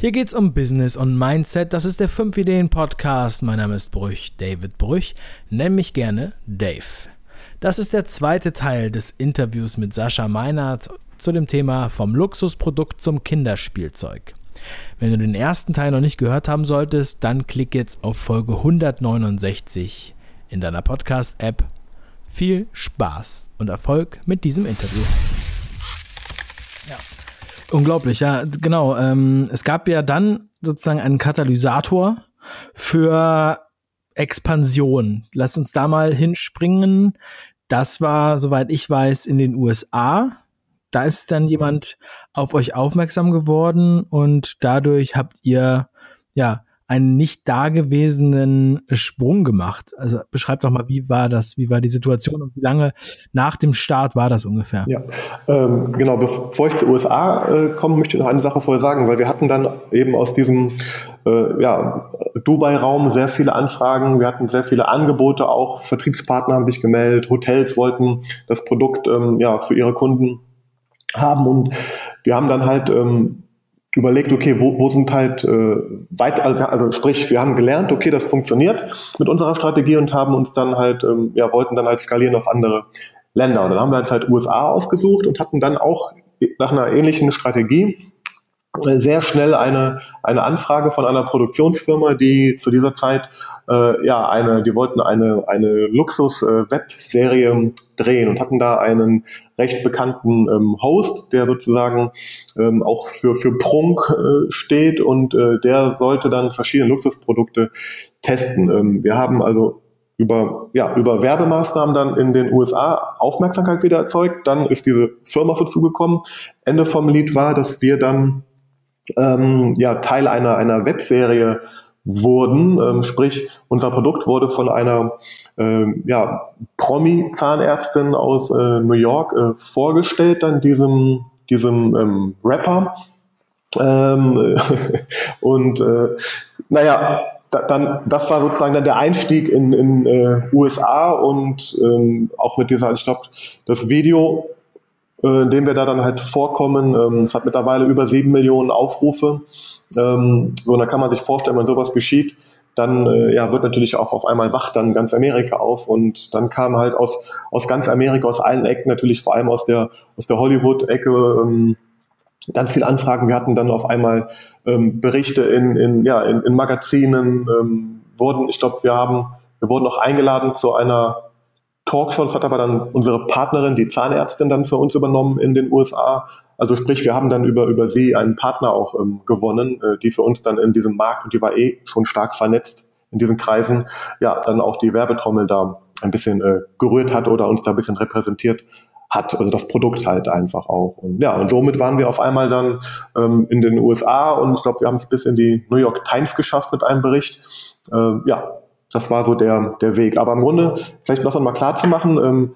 Hier geht's um Business und Mindset. Das ist der 5 Ideen Podcast. Mein Name ist Brüch, David Brüch. Nenn mich gerne Dave. Das ist der zweite Teil des Interviews mit Sascha Meinert zu dem Thema vom Luxusprodukt zum Kinderspielzeug. Wenn du den ersten Teil noch nicht gehört haben solltest, dann klick jetzt auf Folge 169 in deiner Podcast-App. Viel Spaß und Erfolg mit diesem Interview. Ja. Unglaublich, ja, genau. Ähm, es gab ja dann sozusagen einen Katalysator für Expansion. Lass uns da mal hinspringen. Das war, soweit ich weiß, in den USA. Da ist dann jemand auf euch aufmerksam geworden und dadurch habt ihr ja einen nicht dagewesenen Sprung gemacht. Also beschreibt doch mal, wie war das, wie war die Situation und wie lange nach dem Start war das ungefähr? Ja, ähm, genau, bevor ich zu USA äh, komme, möchte ich noch eine Sache vorher sagen, weil wir hatten dann eben aus diesem äh, ja, Dubai-Raum sehr viele Anfragen, wir hatten sehr viele Angebote, auch Vertriebspartner haben sich gemeldet, Hotels wollten das Produkt ähm, ja, für ihre Kunden haben und wir haben dann halt ähm, überlegt, okay, wo, wo sind halt äh, weit, also, also sprich, wir haben gelernt, okay, das funktioniert mit unserer Strategie und haben uns dann halt, ähm, ja, wollten dann halt skalieren auf andere Länder. Und dann haben wir uns halt USA ausgesucht und hatten dann auch nach einer ähnlichen Strategie sehr schnell eine, eine Anfrage von einer Produktionsfirma, die zu dieser Zeit äh, ja eine, die wollten eine, eine Luxus-Webserie äh, drehen und hatten da einen recht bekannten ähm, Host, der sozusagen ähm, auch für, für Prunk äh, steht und äh, der sollte dann verschiedene Luxusprodukte testen. Ähm, wir haben also über, ja, über Werbemaßnahmen dann in den USA Aufmerksamkeit wieder erzeugt. Dann ist diese Firma dazugekommen. Ende vom Lied war, dass wir dann ähm, ja, Teil einer, einer Webserie wurden. Ähm, sprich, unser Produkt wurde von einer ähm, ja, Promi-Zahnärztin aus äh, New York äh, vorgestellt, dann diesem, diesem ähm, Rapper. Ähm, und äh, naja, da, dann, das war sozusagen dann der Einstieg in, in äh, USA und ähm, auch mit dieser, ich glaube, das Video äh, in dem wir da dann halt vorkommen. Ähm, es hat mittlerweile über sieben Millionen Aufrufe. Ähm, so, und da kann man sich vorstellen, wenn sowas geschieht, dann äh, ja, wird natürlich auch auf einmal wach dann ganz Amerika auf und dann kam halt aus, aus ganz Amerika, aus allen Ecken, natürlich vor allem aus der, aus der Hollywood-Ecke, ähm, ganz viele Anfragen. Wir hatten dann auf einmal Berichte in, in, ja, in, in Magazinen, wurden, ich glaube, wir haben, wir wurden auch eingeladen zu einer Talkshows hat aber dann unsere Partnerin, die Zahnärztin, dann für uns übernommen in den USA. Also sprich, wir haben dann über, über sie einen Partner auch ähm, gewonnen, äh, die für uns dann in diesem Markt, und die war eh schon stark vernetzt in diesen Kreisen, ja, dann auch die Werbetrommel da ein bisschen äh, gerührt hat oder uns da ein bisschen repräsentiert hat, also das Produkt halt einfach auch. Und ja, und somit waren wir auf einmal dann ähm, in den USA und ich glaube, wir haben es bis in die New York Times geschafft mit einem Bericht. Ähm, ja, das war so der, der Weg. Aber im Grunde, vielleicht noch einmal klar zu machen, ähm,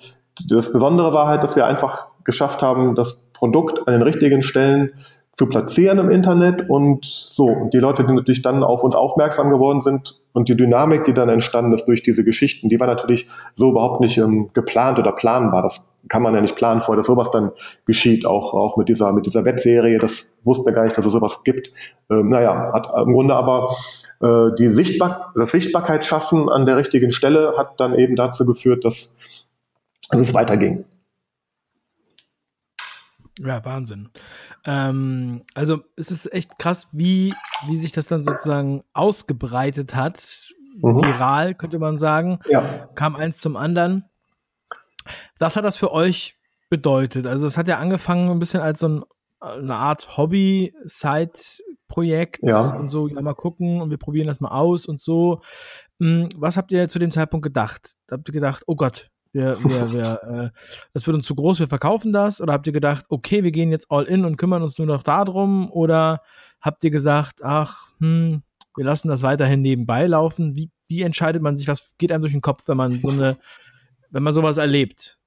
das Besondere war halt, dass wir einfach geschafft haben, das Produkt an den richtigen Stellen zu platzieren im Internet und so. Und die Leute, die natürlich dann auf uns aufmerksam geworden sind und die Dynamik, die dann entstanden ist durch diese Geschichten, die war natürlich so überhaupt nicht ähm, geplant oder planbar. Das kann man ja nicht planen vorher, dass sowas dann geschieht, auch, auch mit dieser, mit dieser Webserie. Das wussten wir gar nicht, dass es sowas gibt. Ähm, naja, hat im Grunde aber äh, die Sichtbar das Sichtbarkeit schaffen an der richtigen Stelle hat dann eben dazu geführt, dass, dass es weiterging. Ja, Wahnsinn. Ähm, also es ist echt krass, wie, wie sich das dann sozusagen ausgebreitet hat. Mhm. Viral, könnte man sagen. Ja. Kam eins zum anderen. Was hat das für euch bedeutet? Also es hat ja angefangen ein bisschen als so ein, eine Art Hobby-Side-Projekt ja. und so, ja, mal gucken und wir probieren das mal aus und so. Hm, was habt ihr zu dem Zeitpunkt gedacht? Habt ihr gedacht, oh Gott, wir, wir, wir, äh, das wird uns zu groß, wir verkaufen das? Oder habt ihr gedacht, okay, wir gehen jetzt all in und kümmern uns nur noch darum? Oder habt ihr gesagt, ach, hm, wir lassen das weiterhin nebenbei laufen? Wie, wie entscheidet man sich, was geht einem durch den Kopf, wenn man so eine, wenn man sowas erlebt?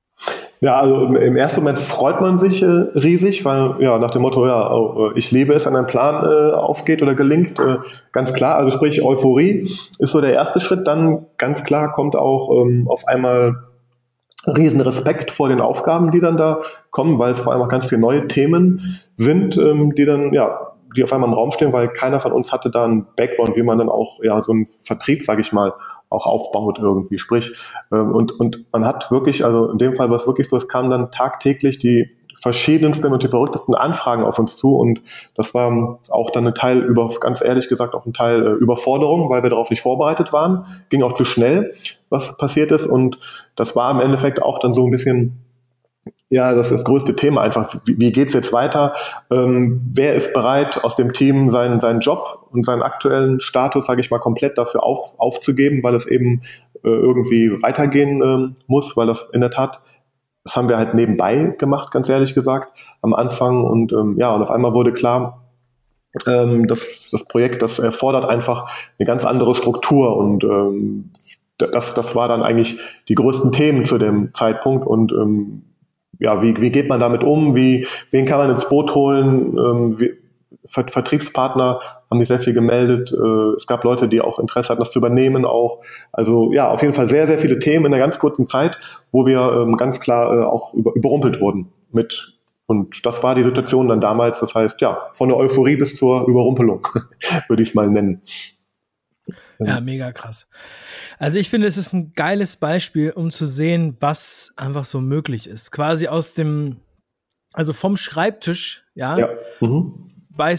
Ja, also im, ersten Moment freut man sich äh, riesig, weil ja nach dem Motto, ja, äh, ich lebe es, wenn ein Plan äh, aufgeht oder gelingt, äh, ganz klar. Also sprich Euphorie ist so der erste Schritt. Dann ganz klar kommt auch ähm, auf einmal riesen Respekt vor den Aufgaben, die dann da kommen, weil es vor allem auch ganz viele neue Themen sind, ähm, die dann ja die auf einmal im Raum stehen, weil keiner von uns hatte da einen Background, wie man dann auch ja so einen Vertrieb, sage ich mal, auch aufbaut irgendwie. Sprich, ähm, und, und man hat wirklich, also in dem Fall war es wirklich so, es kamen dann tagtäglich die verschiedensten und die verrücktesten Anfragen auf uns zu und das war auch dann ein Teil über, ganz ehrlich gesagt, auch ein Teil äh, Überforderung, weil wir darauf nicht vorbereitet waren. Ging auch zu schnell, was passiert ist und das war im Endeffekt auch dann so ein bisschen ja, das ist das größte Thema einfach. Wie, wie geht's jetzt weiter? Ähm, wer ist bereit, aus dem Team seinen, seinen Job und seinen aktuellen Status, sage ich mal, komplett dafür auf, aufzugeben, weil es eben äh, irgendwie weitergehen äh, muss, weil das in der Tat, das haben wir halt nebenbei gemacht, ganz ehrlich gesagt, am Anfang. Und ähm, ja, und auf einmal wurde klar, ähm, das, das Projekt, das erfordert einfach eine ganz andere Struktur und ähm, das, das war dann eigentlich die größten Themen zu dem Zeitpunkt und ähm, ja, wie, wie geht man damit um? Wie, wen kann man ins Boot holen? Ähm, wie, Ver Vertriebspartner haben sich sehr viel gemeldet. Äh, es gab Leute, die auch Interesse hatten, das zu übernehmen auch. Also ja, auf jeden Fall sehr, sehr viele Themen in einer ganz kurzen Zeit, wo wir ähm, ganz klar äh, auch über, überrumpelt wurden mit und das war die Situation dann damals. Das heißt, ja, von der Euphorie bis zur Überrumpelung, würde ich es mal nennen. Ja, mega krass. Also ich finde, es ist ein geiles Beispiel, um zu sehen, was einfach so möglich ist. Quasi aus dem, also vom Schreibtisch, ja, ja. Mhm. bei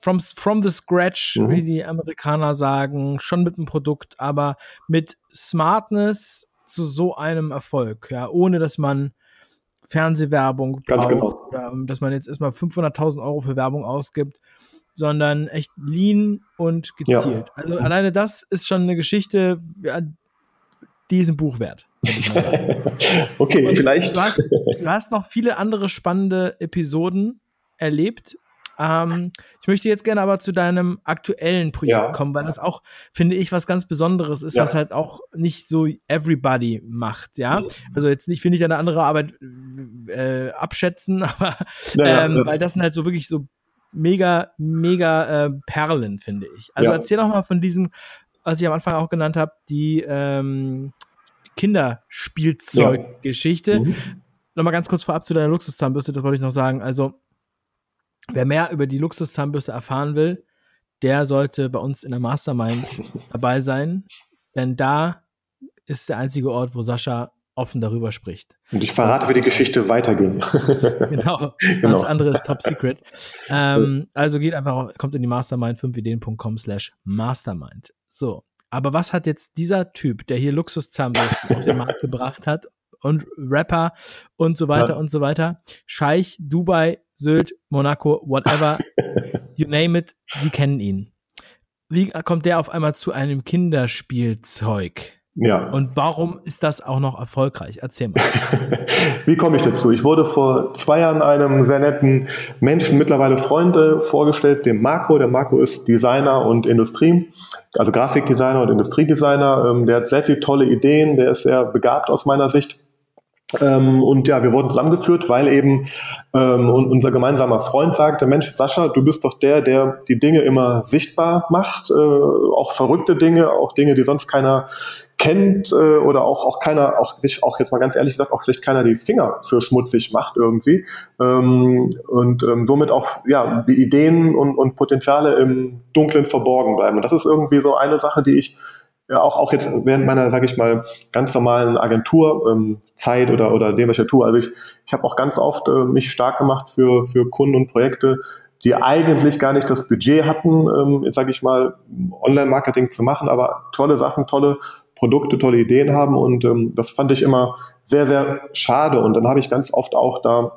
from, from the scratch, mhm. wie die Amerikaner sagen, schon mit einem Produkt, aber mit Smartness zu so einem Erfolg, ja, ohne dass man Fernsehwerbung Ganz braucht, genau. dass man jetzt erstmal 500.000 Euro für Werbung ausgibt, sondern echt lean und gezielt. Ja. Also alleine das ist schon eine Geschichte, ja, die ist ein Buch wert. okay, und vielleicht. Du hast, du hast, noch viele andere spannende Episoden erlebt. Ähm, ich möchte jetzt gerne aber zu deinem aktuellen Projekt ja. kommen, weil das auch, finde ich, was ganz Besonderes ist, ja. was halt auch nicht so everybody macht, ja. Mhm. Also jetzt nicht, finde ich, eine andere Arbeit äh, abschätzen, aber ähm, weil das sind halt so wirklich so mega, mega äh, Perlen, finde ich. Also ja. erzähl doch mal von diesem, was ich am Anfang auch genannt habe, die ähm, Kinderspielzeuggeschichte. Ja. Mhm. Nochmal ganz kurz vorab zu deiner Luxuszahnbürste, das wollte ich noch sagen. Also, wer mehr über die Luxuszahnbürste erfahren will, der sollte bei uns in der Mastermind dabei sein. Denn da ist der einzige Ort, wo Sascha offen darüber spricht. Und ich verrate, wie die Geschichte weiterging. genau, genau. Alles andere ist top secret. Ähm, also geht einfach, kommt in die Mastermind 5ideen.com slash mastermind. So, aber was hat jetzt dieser Typ, der hier Luxuszahnbürsten auf den Markt gebracht hat und Rapper und so weiter ja. und so weiter, Scheich, Dubai, Sylt, Monaco, whatever, you name it, sie kennen ihn. Wie kommt der auf einmal zu einem Kinderspielzeug? Ja. Und warum ist das auch noch erfolgreich? Erzähl mal. Wie komme ich dazu? Ich wurde vor zwei Jahren einem sehr netten Menschen, mittlerweile Freunde, vorgestellt, dem Marco. Der Marco ist Designer und Industrie, also Grafikdesigner und Industriedesigner. Ähm, der hat sehr viele tolle Ideen, der ist sehr begabt aus meiner Sicht. Ähm, und ja, wir wurden zusammengeführt, weil eben ähm, unser gemeinsamer Freund sagte, Mensch, Sascha, du bist doch der, der die Dinge immer sichtbar macht, äh, auch verrückte Dinge, auch Dinge, die sonst keiner kennt äh, oder auch, auch keiner, auch sich auch jetzt mal ganz ehrlich gesagt, auch vielleicht keiner die Finger für schmutzig macht irgendwie. Ähm, und ähm, somit auch ja, die Ideen und, und Potenziale im Dunklen verborgen bleiben. Und das ist irgendwie so eine Sache, die ich ja auch, auch jetzt während meiner, sage ich mal, ganz normalen Agenturzeit ähm, oder, oder dem, was ich tue. Also ich, ich habe auch ganz oft äh, mich stark gemacht für, für Kunden und Projekte, die eigentlich gar nicht das Budget hatten, ähm, sage ich mal, Online-Marketing zu machen, aber tolle Sachen, tolle Produkte, tolle Ideen haben und ähm, das fand ich immer sehr, sehr schade und dann habe ich ganz oft auch da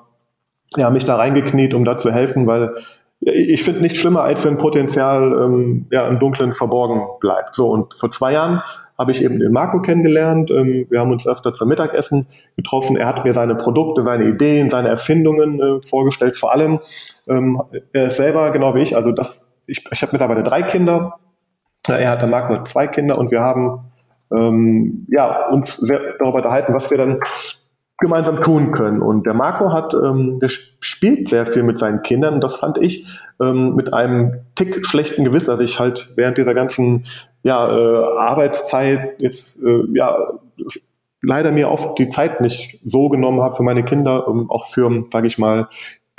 ja, mich da reingekniet, um da zu helfen, weil ich finde nichts schlimmer, als wenn Potenzial ähm, ja, im Dunkeln verborgen bleibt. So, und vor zwei Jahren habe ich eben den Marco kennengelernt. Ähm, wir haben uns öfter zum Mittagessen getroffen. Er hat mir seine Produkte, seine Ideen, seine Erfindungen äh, vorgestellt. Vor allem, ähm, er ist selber, genau wie ich, also das, ich, ich habe mittlerweile drei Kinder. Er hat, der Marco zwei Kinder und wir haben ähm, ja, uns sehr darüber unterhalten, was wir dann gemeinsam tun können. Und der Marco hat, ähm, der spielt sehr viel mit seinen Kindern. Und das fand ich ähm, mit einem Tick schlechten Gewissen, dass ich halt während dieser ganzen ja, äh, Arbeitszeit jetzt äh, ja leider mir oft die Zeit nicht so genommen habe für meine Kinder, ähm, auch für, sage ich mal,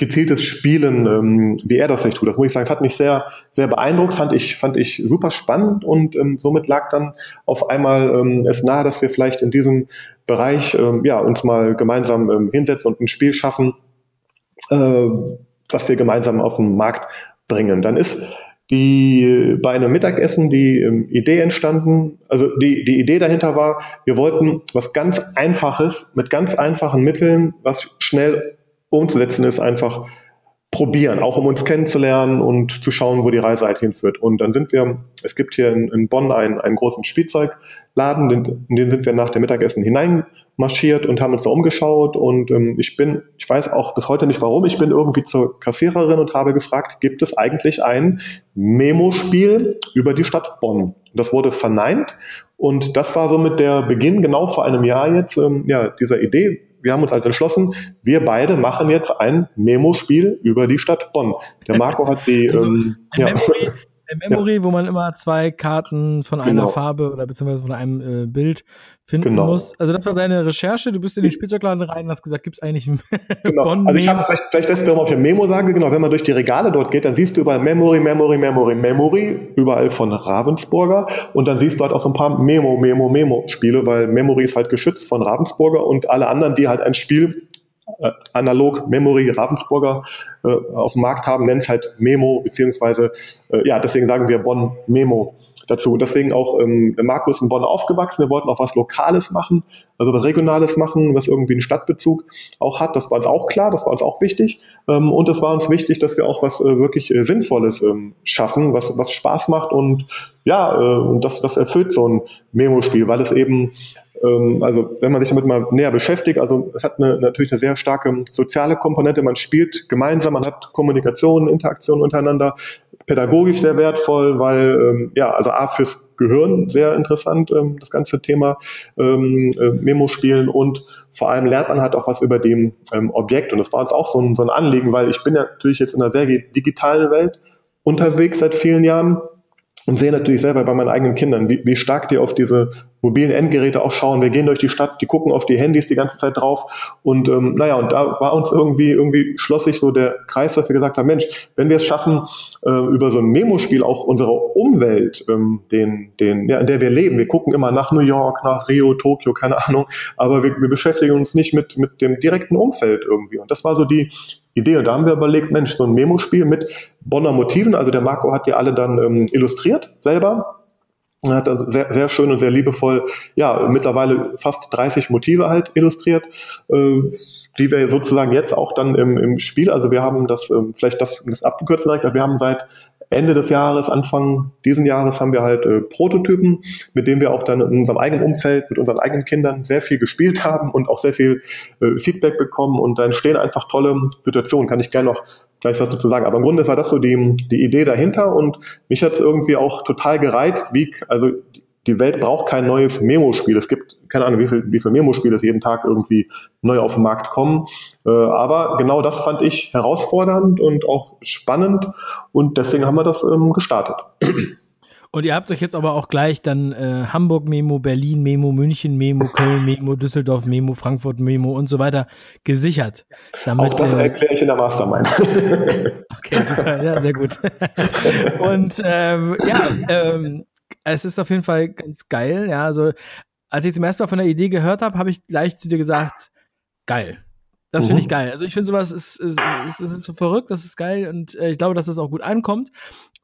gezieltes Spielen, ähm, wie er das vielleicht tut. Das muss ich sagen, es hat mich sehr, sehr beeindruckt, fand ich, fand ich super spannend und ähm, somit lag dann auf einmal ähm, es nahe, dass wir vielleicht in diesem Bereich ähm, ja, uns mal gemeinsam ähm, hinsetzen und ein Spiel schaffen, äh, was wir gemeinsam auf den Markt bringen. Dann ist die bei einem Mittagessen die ähm, Idee entstanden, also die, die Idee dahinter war, wir wollten was ganz Einfaches mit ganz einfachen Mitteln, was schnell umzusetzen ist, einfach probieren, auch um uns kennenzulernen und zu schauen, wo die Reise halt hinführt. Und dann sind wir, es gibt hier in, in Bonn einen, einen großen Spielzeugladen, den, in den sind wir nach dem Mittagessen hineinmarschiert und haben uns da umgeschaut. Und ähm, ich bin, ich weiß auch bis heute nicht warum, ich bin irgendwie zur Kassiererin und habe gefragt, gibt es eigentlich ein Memo-Spiel über die Stadt Bonn? Das wurde verneint. Und das war somit der Beginn, genau vor einem Jahr jetzt, ähm, ja, dieser Idee wir haben uns also entschlossen, wir beide machen jetzt ein Memo-Spiel über die Stadt Bonn. Der Marco hat die. Also, ähm, ja. Memory, Memory ja. wo man immer zwei Karten von einer genau. Farbe oder beziehungsweise von einem äh, Bild finden genau. muss. Also das war deine Recherche. Du bist in den Spielzeugladen rein und hast gesagt, gibt es eigentlich ein genau. Bonn Also ich habe vielleicht, vielleicht das, warum auf der Memo sage, genau, wenn man durch die Regale dort geht, dann siehst du überall Memory, Memory, Memory, Memory, überall von Ravensburger und dann siehst du halt auch so ein paar Memo, Memo, Memo-Spiele, weil Memory ist halt geschützt von Ravensburger und alle anderen, die halt ein Spiel äh, analog Memory Ravensburger äh, auf dem Markt haben, nennen es halt Memo, beziehungsweise, äh, ja, deswegen sagen wir Bonn Memo dazu. Deswegen auch ähm, Markus in Bonn aufgewachsen. Wir wollten auch was Lokales machen, also was Regionales machen, was irgendwie einen Stadtbezug auch hat. Das war uns auch klar, das war uns auch wichtig. Ähm, und es war uns wichtig, dass wir auch was äh, wirklich äh, Sinnvolles ähm, schaffen, was, was Spaß macht und ja, äh, und das, das erfüllt so ein Memo-Spiel, weil es eben also wenn man sich damit mal näher beschäftigt, also es hat eine, natürlich eine sehr starke soziale Komponente. Man spielt gemeinsam, man hat Kommunikation, Interaktion untereinander, pädagogisch sehr wertvoll, weil ähm, ja, also A fürs Gehirn sehr interessant, ähm, das ganze Thema ähm, äh, Memo-Spielen und vor allem lernt man halt auch was über dem ähm, Objekt. Und das war uns auch so ein, so ein Anliegen, weil ich bin ja natürlich jetzt in einer sehr digitalen Welt unterwegs seit vielen Jahren und sehe natürlich selber bei meinen eigenen Kindern, wie, wie stark die auf diese mobilen Endgeräte auch schauen. Wir gehen durch die Stadt, die gucken auf die Handys die ganze Zeit drauf. Und ähm, naja, und da war uns irgendwie, irgendwie schloss sich so der Kreis, dass wir gesagt haben, Mensch, wenn wir es schaffen, äh, über so ein Memo-Spiel auch unsere Umwelt, ähm, den, den, ja, in der wir leben, wir gucken immer nach New York, nach Rio, Tokio, keine Ahnung, aber wir, wir beschäftigen uns nicht mit, mit dem direkten Umfeld irgendwie. Und das war so die, Idee. Und da haben wir überlegt, Mensch, so ein Memo-Spiel mit Bonner Motiven. Also der Marco hat die alle dann ähm, illustriert selber. Er hat also sehr, sehr schön und sehr liebevoll, ja, mittlerweile fast 30 Motive halt illustriert, äh, die wir sozusagen jetzt auch dann im, im Spiel, also wir haben das, ähm, vielleicht das, das abgekürzt wir haben seit Ende des Jahres, Anfang diesen Jahres haben wir halt äh, Prototypen, mit denen wir auch dann in unserem eigenen Umfeld mit unseren eigenen Kindern sehr viel gespielt haben und auch sehr viel äh, Feedback bekommen und da entstehen einfach tolle Situationen. Kann ich gerne noch gleich was dazu sagen. Aber im Grunde war das so die, die Idee dahinter und mich hat es irgendwie auch total gereizt, wie, also die Welt braucht kein neues Memo-Spiel. Es gibt keine Ahnung, wie viel, wie viel Memo-Spiele es jeden Tag irgendwie neu auf den Markt kommen. Äh, aber genau das fand ich herausfordernd und auch spannend und deswegen haben wir das ähm, gestartet. Und ihr habt euch jetzt aber auch gleich dann äh, Hamburg Memo, Berlin Memo, München Memo, Köln Memo, Düsseldorf Memo, Frankfurt Memo und so weiter gesichert. Damit, auch das äh, erkläre ich in der Mastermind. okay, super, ja, sehr gut. und ähm, ja, ähm, es ist auf jeden Fall ganz geil. Ja, also als ich zum ersten Mal von der Idee gehört habe, habe ich gleich zu dir gesagt, geil. Das finde ich mhm. geil. Also ich finde sowas ist, ist, ist, ist, so verrückt, das ist geil und äh, ich glaube, dass das auch gut ankommt.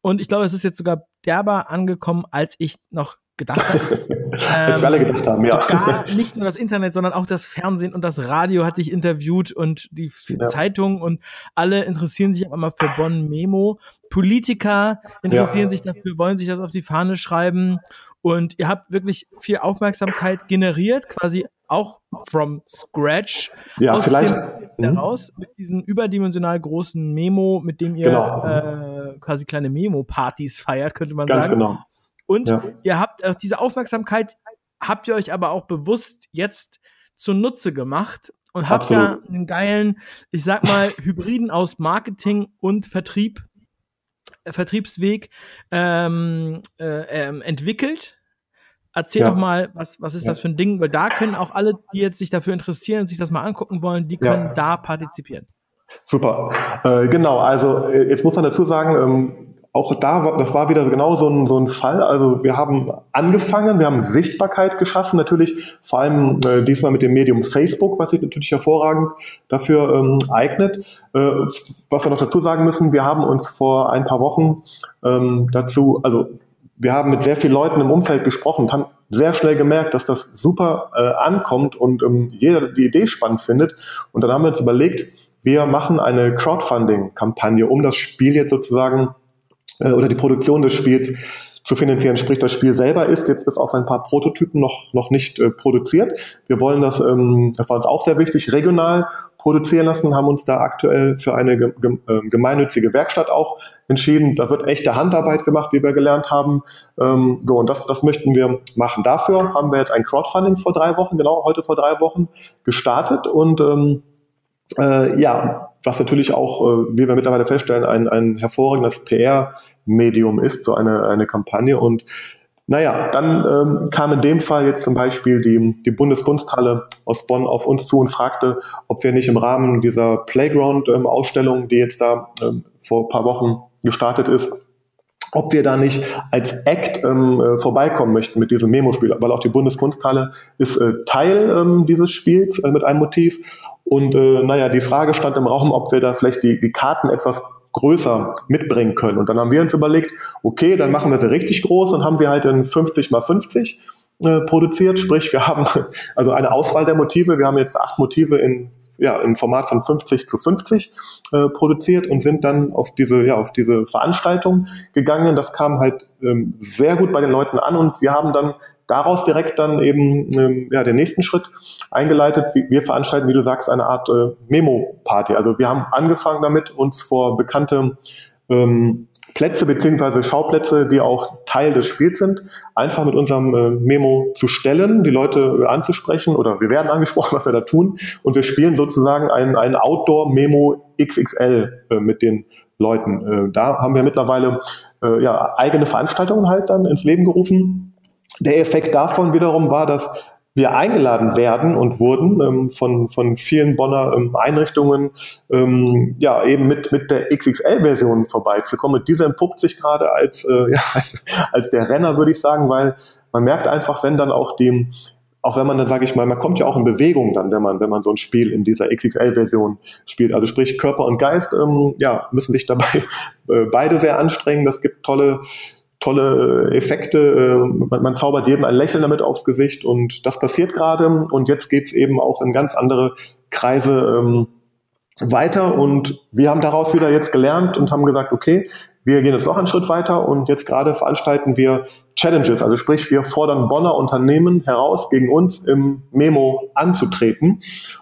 Und ich glaube, es ist jetzt sogar derber angekommen, als ich noch gedacht habe. als wir alle gedacht haben, ja. Sogar nicht nur das Internet, sondern auch das Fernsehen und das Radio hat dich interviewt und die ja. Zeitung und alle interessieren sich auf einmal für Bonn Memo. Politiker interessieren ja. sich dafür, wollen sich das auf die Fahne schreiben und ihr habt wirklich viel Aufmerksamkeit generiert, quasi auch from scratch ja, aus vielleicht dem, heraus mhm. mit diesem überdimensional großen Memo, mit dem ihr genau. äh, quasi kleine Memo-Partys feiert, könnte man Ganz sagen. Genau. Und ja. ihr habt auch diese Aufmerksamkeit, habt ihr euch aber auch bewusst jetzt zunutze gemacht und habt Absolut. da einen geilen, ich sag mal, Hybriden aus Marketing und Vertrieb, äh, Vertriebsweg ähm, äh, ähm, entwickelt. Erzähl ja. doch mal, was, was ist ja. das für ein Ding? Weil da können auch alle, die jetzt sich dafür interessieren, sich das mal angucken wollen, die können ja. da partizipieren. Super. Äh, genau, also äh, jetzt muss man dazu sagen, ähm, auch da, das war wieder genau so ein, so ein Fall. Also wir haben angefangen, wir haben Sichtbarkeit geschaffen, natürlich vor allem äh, diesmal mit dem Medium Facebook, was sich natürlich hervorragend dafür ähm, eignet. Äh, was wir noch dazu sagen müssen, wir haben uns vor ein paar Wochen ähm, dazu, also wir haben mit sehr vielen Leuten im Umfeld gesprochen und haben sehr schnell gemerkt, dass das super äh, ankommt und ähm, jeder die Idee spannend findet. Und dann haben wir uns überlegt, wir machen eine Crowdfunding-Kampagne, um das Spiel jetzt sozusagen äh, oder die Produktion des Spiels zu finanzieren. Sprich, das Spiel selber ist jetzt bis auf ein paar Prototypen noch, noch nicht äh, produziert. Wir wollen das, ähm, das war uns auch sehr wichtig, regional produzieren lassen, haben uns da aktuell für eine ge ge ähm, gemeinnützige Werkstatt auch entschieden. Da wird echte Handarbeit gemacht, wie wir gelernt haben. Ähm, so, und das, das möchten wir machen. Dafür haben wir jetzt ein Crowdfunding vor drei Wochen, genau heute vor drei Wochen, gestartet und ähm, äh, ja, was natürlich auch, äh, wie wir mittlerweile feststellen, ein, ein hervorragendes PR-Medium ist, so eine, eine Kampagne. Und naja, dann ähm, kam in dem Fall jetzt zum Beispiel die, die Bundeskunsthalle aus Bonn auf uns zu und fragte, ob wir nicht im Rahmen dieser Playground-Ausstellung, ähm, die jetzt da ähm, vor ein paar Wochen gestartet ist, ob wir da nicht als Act ähm, äh, vorbeikommen möchten mit diesem Memo-Spiel, weil auch die Bundeskunsthalle ist äh, Teil ähm, dieses Spiels äh, mit einem Motiv. Und äh, naja, die Frage stand im Raum, ob wir da vielleicht die, die Karten etwas größer mitbringen können. Und dann haben wir uns überlegt, okay, dann machen wir sie richtig groß und haben sie halt in 50 mal 50 äh, produziert. Sprich, wir haben also eine Auswahl der Motive. Wir haben jetzt acht Motive in ja, im Format von 50 zu 50 äh, produziert und sind dann auf diese, ja, auf diese Veranstaltung gegangen. Das kam halt ähm, sehr gut bei den Leuten an und wir haben dann daraus direkt dann eben ähm, ja, den nächsten Schritt eingeleitet. Wir veranstalten, wie du sagst, eine Art äh, Memo-Party. Also wir haben angefangen damit, uns vor bekannte ähm, Plätze beziehungsweise Schauplätze, die auch Teil des Spiels sind, einfach mit unserem äh, Memo zu stellen, die Leute äh, anzusprechen oder wir werden angesprochen, was wir da tun und wir spielen sozusagen ein, ein Outdoor-Memo XXL äh, mit den Leuten. Äh, da haben wir mittlerweile äh, ja, eigene Veranstaltungen halt dann ins Leben gerufen. Der Effekt davon wiederum war, dass wir eingeladen werden und wurden ähm, von, von vielen Bonner ähm, Einrichtungen, ähm, ja, eben mit, mit der XXL-Version vorbeizukommen. Und diese entpuppt sich gerade als, äh, ja, als, als der Renner, würde ich sagen, weil man merkt einfach, wenn dann auch die, auch wenn man dann, sage ich mal, man kommt ja auch in Bewegung dann, wenn man, wenn man so ein Spiel in dieser XXL-Version spielt. Also sprich, Körper und Geist, ähm, ja, müssen sich dabei äh, beide sehr anstrengen. Das gibt tolle tolle äh, Effekte. Äh, man, man, zaubert jedem ein Lächeln damit aufs Gesicht und das passiert gerade. Und jetzt geht's eben auch in ganz andere Kreise ähm, weiter. Und wir haben daraus wieder jetzt gelernt und haben gesagt, okay, wir gehen jetzt noch einen Schritt weiter und jetzt gerade veranstalten wir Challenges, also sprich, wir fordern Bonner Unternehmen heraus, gegen uns im Memo anzutreten.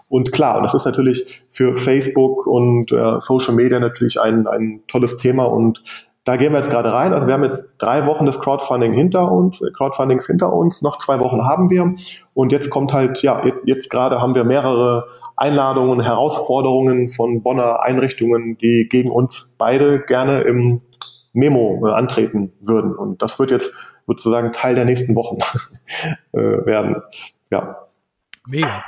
Und klar, das ist natürlich für Facebook und äh, Social Media natürlich ein, ein tolles Thema und da gehen wir jetzt gerade rein. Also wir haben jetzt drei Wochen des Crowdfunding hinter uns, äh, Crowdfundings hinter uns, noch zwei Wochen haben wir. Und jetzt kommt halt, ja, jetzt gerade haben wir mehrere Einladungen, Herausforderungen von Bonner Einrichtungen, die gegen uns beide gerne im Memo äh, antreten würden. Und das wird jetzt sozusagen Teil der nächsten Wochen äh, werden. Ja. Mega.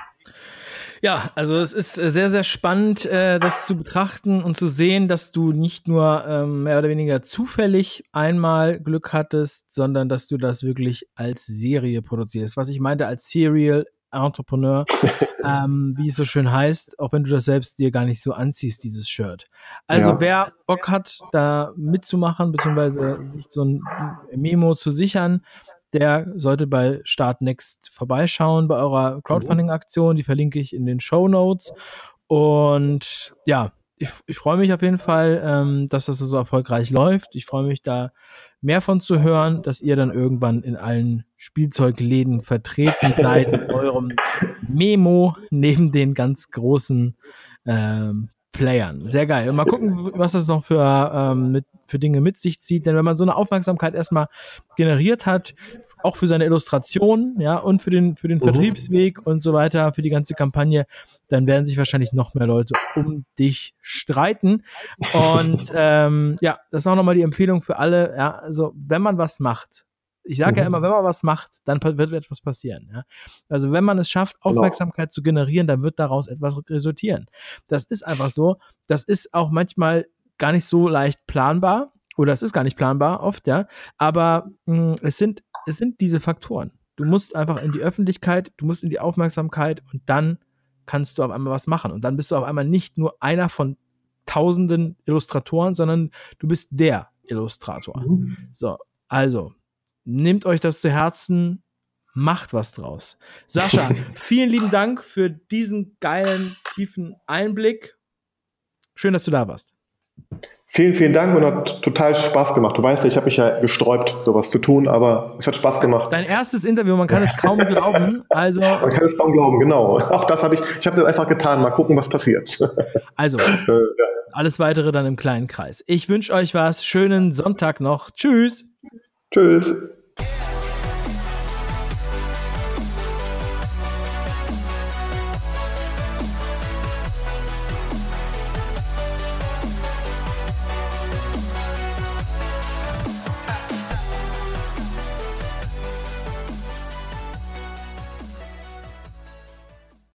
Ja, also es ist äh, sehr, sehr spannend, äh, das zu betrachten und zu sehen, dass du nicht nur ähm, mehr oder weniger zufällig einmal Glück hattest, sondern dass du das wirklich als Serie produzierst. Was ich meinte als Serial Entrepreneur, ähm, wie es so schön heißt, auch wenn du das selbst dir gar nicht so anziehst, dieses Shirt. Also ja. wer Bock hat, da mitzumachen, beziehungsweise sich so ein Memo zu sichern, der sollte bei Start Next vorbeischauen bei eurer Crowdfunding-Aktion. Die verlinke ich in den Show Notes. Und ja, ich, ich freue mich auf jeden Fall, ähm, dass das so erfolgreich läuft. Ich freue mich da mehr von zu hören, dass ihr dann irgendwann in allen Spielzeugläden vertreten seid mit eurem Memo neben den ganz großen ähm, Playern. Sehr geil. Und mal gucken, was das noch für, ähm, mit, für Dinge mit sich zieht. Denn wenn man so eine Aufmerksamkeit erstmal generiert hat, auch für seine Illustration, ja, und für den, für den mhm. Vertriebsweg und so weiter, für die ganze Kampagne, dann werden sich wahrscheinlich noch mehr Leute um dich streiten. Und ähm, ja, das ist auch nochmal die Empfehlung für alle. Ja, also wenn man was macht, Ich sage mhm. ja immer, wenn man was macht, dann wird etwas passieren. Ja? Also wenn man es schafft, genau. Aufmerksamkeit genau. zu generieren, dann wird daraus etwas resultieren. Das ist einfach so. Das ist auch manchmal gar nicht so leicht planbar oder es ist gar nicht planbar oft, ja. Aber mh, hm, es sind es sind diese Faktoren. Du musst einfach in die Öffentlichkeit, du musst in die Aufmerksamkeit und dann kannst du auf einmal was machen. Und dann bist du auf einmal nicht nur einer von tausenden Illustratoren, sondern du bist der Illustrator. Mhm. So, also, nehmt euch das zu Herzen, macht was draus. Sascha, vielen lieben Dank für diesen geilen, tiefen Einblick. Schön, dass du da warst. Vielen, vielen Dank und hat total Spaß gemacht. Du weißt ja, ich habe mich ja gesträubt, sowas zu tun, aber es hat Spaß gemacht. Dein erstes Interview, man kann es kaum glauben. Also man kann es kaum glauben, genau. Auch das habe ich, ich habe das einfach getan. Mal gucken, was passiert. Also, äh, alles weitere dann im kleinen Kreis. Ich wünsche euch was. Schönen Sonntag noch. Tschüss. Tschüss.